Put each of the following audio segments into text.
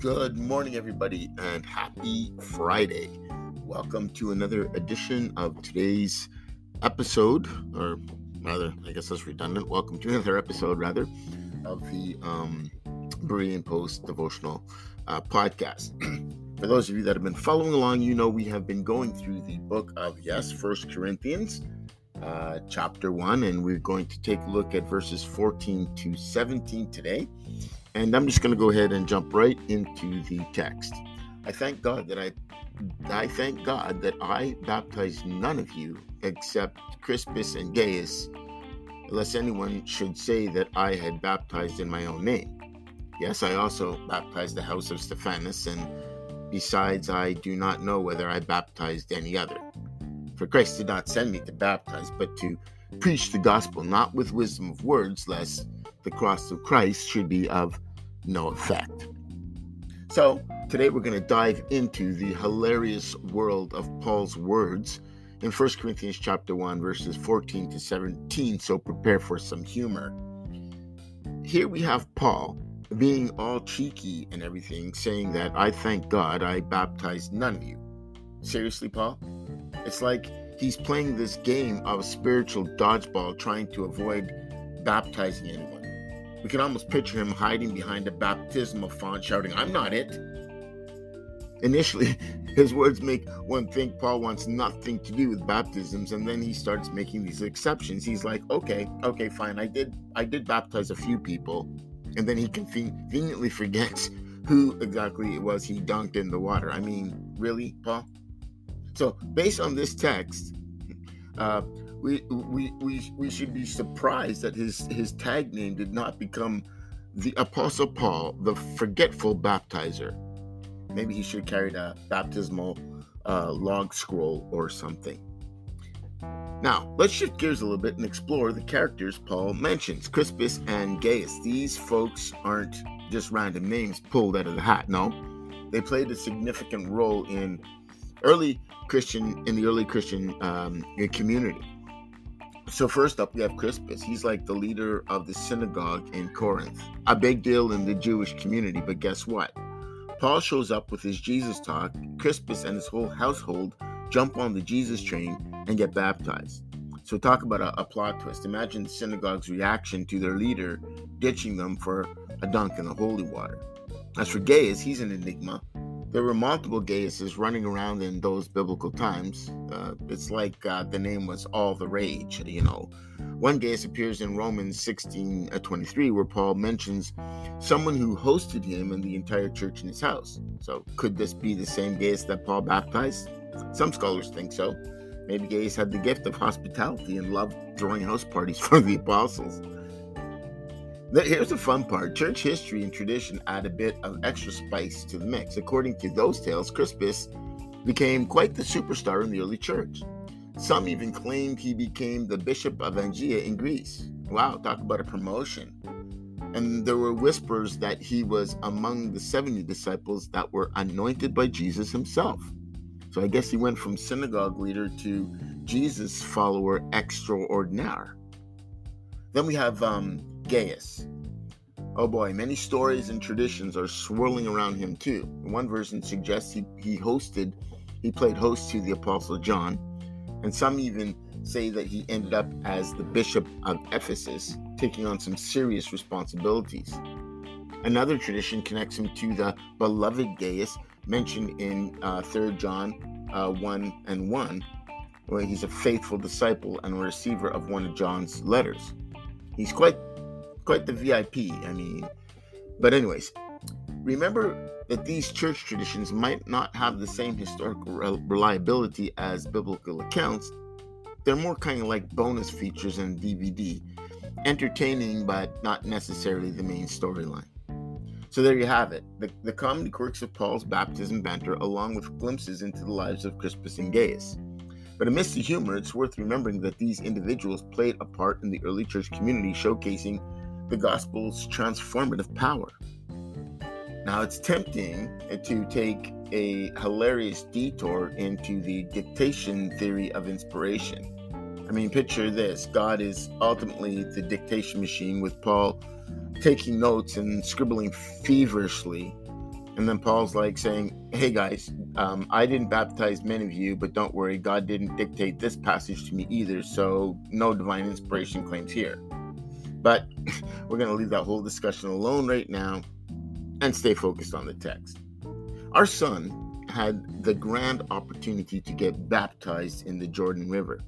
Good morning, everybody, and happy Friday. Welcome to another edition of today's episode, or rather, I guess that's redundant. Welcome to another episode, rather, of the um, Berean Post devotional uh, podcast. For those of you that have been following along, you know we have been going through the book of, yes, First Corinthians, uh, chapter 1, and we're going to take a look at verses 14 to 17 today. And I'm just going to go ahead and jump right into the text. I thank God that I I thank God that I baptized none of you except Crispus and Gaius, lest anyone should say that I had baptized in my own name. Yes, I also baptized the house of Stephanas, and besides, I do not know whether I baptized any other. For Christ did not send me to baptize, but to preach the gospel, not with wisdom of words, lest the cross of Christ should be of no effect. So, today we're going to dive into the hilarious world of Paul's words in 1 Corinthians chapter 1 verses 14 to 17, so prepare for some humor. Here we have Paul being all cheeky and everything, saying that I thank God I baptized none of you. Seriously, Paul? It's like he's playing this game of spiritual dodgeball trying to avoid baptizing anyone. We can almost picture him hiding behind a baptismal font shouting, I'm not it. Initially, his words make one think Paul wants nothing to do with baptisms, and then he starts making these exceptions. He's like, okay, okay, fine, I did I did baptize a few people, and then he conveniently forgets who exactly it was he dunked in the water. I mean, really, Paul? So based on this text, uh, we, we, we, we should be surprised that his, his tag name did not become the Apostle Paul, the forgetful baptizer. Maybe he should carry a baptismal uh, log scroll or something. Now, let's shift gears a little bit and explore the characters Paul mentions Crispus and Gaius. These folks aren't just random names pulled out of the hat, no. They played a significant role in early Christian in the early Christian um, community. So first up, we have Crispus. He's like the leader of the synagogue in Corinth, a big deal in the Jewish community. But guess what? Paul shows up with his Jesus talk. Crispus and his whole household jump on the Jesus train and get baptized. So talk about a, a plot twist. Imagine the synagogue's reaction to their leader ditching them for a dunk in the holy water. As for Gaius, he's an enigma. There were multiple Gaiuses running around in those biblical times. Uh, it's like uh, the name was all the rage, you know. One Gaius appears in Romans 16 uh, 23, where Paul mentions someone who hosted him and the entire church in his house. So, could this be the same Gaius that Paul baptized? Some scholars think so. Maybe Gaius had the gift of hospitality and loved throwing house parties for the apostles. Here's the fun part church history and tradition add a bit of extra spice to the mix. According to those tales, Crispus became quite the superstar in the early church. Some even claimed he became the bishop of Aegina in Greece. Wow, talk about a promotion. And there were whispers that he was among the 70 disciples that were anointed by Jesus himself. So I guess he went from synagogue leader to Jesus follower extraordinaire. Then we have um, Gaius. Oh boy, many stories and traditions are swirling around him too. One version suggests he, he hosted, he played host to the Apostle John, and some even say that he ended up as the Bishop of Ephesus, taking on some serious responsibilities. Another tradition connects him to the beloved Gaius mentioned in uh, 3 John uh, 1 and 1, where he's a faithful disciple and a receiver of one of John's letters. He's quite quite the VIP. I mean, but anyways, remember that these church traditions might not have the same historical reliability as biblical accounts. They're more kind of like bonus features in DVD, entertaining but not necessarily the main storyline. So there you have it the, the comedy quirks of Paul's baptism banter, along with glimpses into the lives of Crispus and Gaius. But amidst the humor, it's worth remembering that these individuals played a part in the early church community, showcasing the gospel's transformative power. Now, it's tempting to take a hilarious detour into the dictation theory of inspiration. I mean, picture this God is ultimately the dictation machine, with Paul taking notes and scribbling feverishly. And then Paul's like saying, Hey guys, um, I didn't baptize many of you, but don't worry, God didn't dictate this passage to me either, so no divine inspiration claims here. But we're going to leave that whole discussion alone right now and stay focused on the text. Our son had the grand opportunity to get baptized in the Jordan River.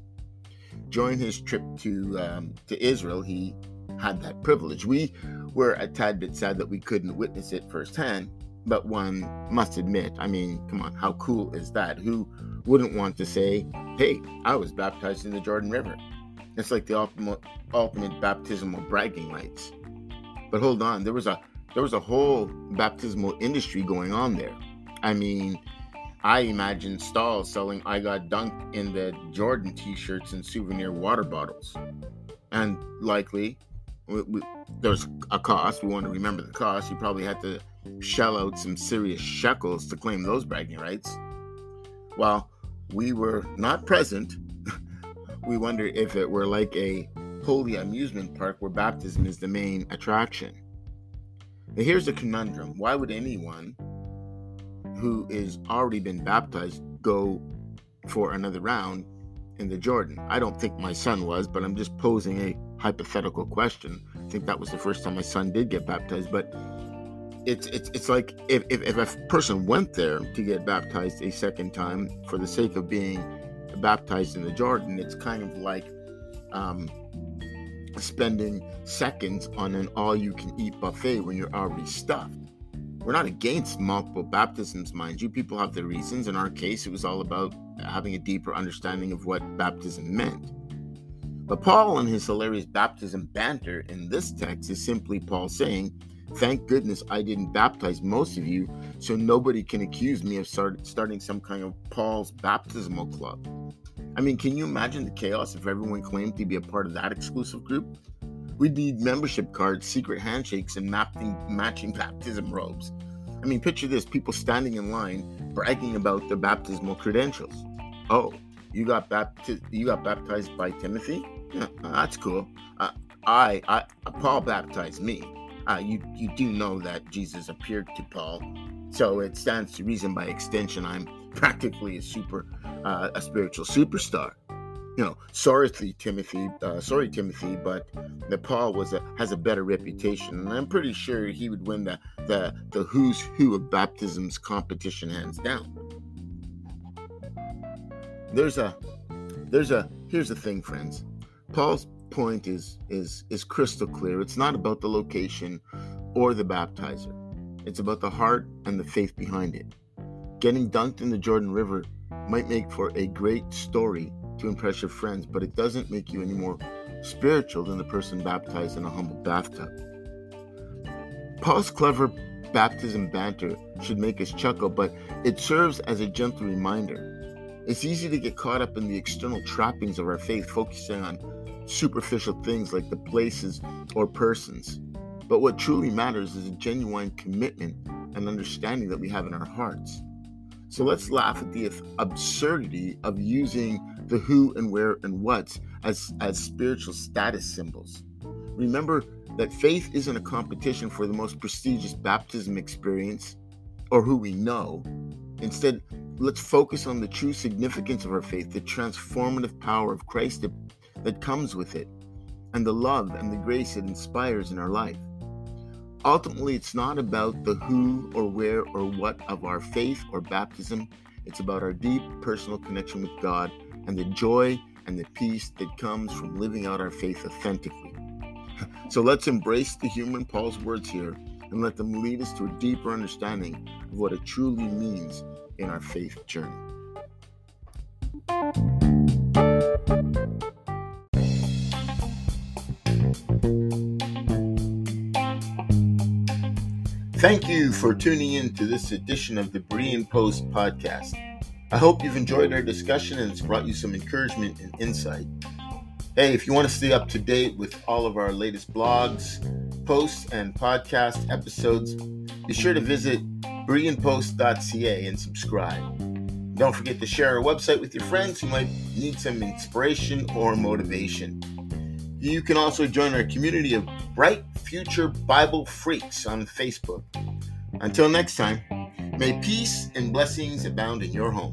During his trip to um, to Israel, he had that privilege. We were a tad bit sad that we couldn't witness it firsthand, but one must admit, I mean, come on, how cool is that? Who wouldn't want to say, hey, I was baptized in the Jordan River? It's like the ultimate, ultimate baptismal bragging rights. But hold on, there was a there was a whole baptismal industry going on there. I mean, I imagine stalls selling I got dunked in the Jordan t-shirts and souvenir water bottles. And likely we, we, there's a cost. We want to remember the cost. You probably had to shell out some serious shekels to claim those bragging rights. While we were not present, we wonder if it were like a holy amusement park where baptism is the main attraction. Now, here's the conundrum why would anyone who is already been baptized go for another round in the Jordan? I don't think my son was, but I'm just posing a hypothetical question. I think that was the first time my son did get baptized, but it's it's it's like if, if, if a person went there to get baptized a second time for the sake of being baptized in the Jordan, it's kind of like um, spending seconds on an all-you-can-eat buffet when you're already stuffed. We're not against multiple baptisms, mind you. People have their reasons. In our case, it was all about having a deeper understanding of what baptism meant. But Paul and his hilarious baptism banter in this text is simply Paul saying, Thank goodness I didn't baptize most of you, so nobody can accuse me of start, starting some kind of Paul's baptismal club. I mean, can you imagine the chaos if everyone claimed to be a part of that exclusive group? We'd need membership cards, secret handshakes, and mapping, matching baptism robes. I mean, picture this people standing in line bragging about their baptismal credentials. Oh, you got baptized you got baptized by Timothy? Yeah, that's cool. Uh, I, I, Paul baptized me. Uh, you, you do know that Jesus appeared to Paul, so it stands to reason. By extension, I'm practically a super, uh, a spiritual superstar. You know, sorry, Timothy. Uh, sorry, Timothy, but that Paul was a has a better reputation, and I'm pretty sure he would win the the the who's who of baptisms competition hands down. There's a, there's a. Here's the thing, friends Paul's point is is is crystal clear. It's not about the location or the baptizer. It's about the heart and the faith behind it. Getting dunked in the Jordan River might make for a great story to impress your friends, but it doesn't make you any more spiritual than the person baptized in a humble bathtub. Paul's clever baptism banter should make us chuckle, but it serves as a gentle reminder. It's easy to get caught up in the external trappings of our faith, focusing on superficial things like the places or persons. But what truly matters is a genuine commitment and understanding that we have in our hearts. So let's laugh at the absurdity of using the who and where and what's as, as spiritual status symbols. Remember that faith isn't a competition for the most prestigious baptism experience or who we know. Instead, let's focus on the true significance of our faith, the transformative power of Christ comes with it, and the love and the grace it inspires in our life. Ultimately, it's not about the who or where or what of our faith or baptism. It's about our deep personal connection with God and the joy and the peace that comes from living out our faith authentically. So let's embrace the humor in Paul's words here and let them lead us to a deeper understanding of what it truly means in our faith journey. Thank you for tuning in to this edition of the Berean Post podcast. I hope you've enjoyed our discussion and it's brought you some encouragement and insight. Hey, if you want to stay up to date with all of our latest blogs, posts, and podcast episodes, be sure to visit bereanpost.ca and subscribe. Don't forget to share our website with your friends who might need some inspiration or motivation. You can also join our community of Bright Future Bible Freaks on Facebook. Until next time, may peace and blessings abound in your home.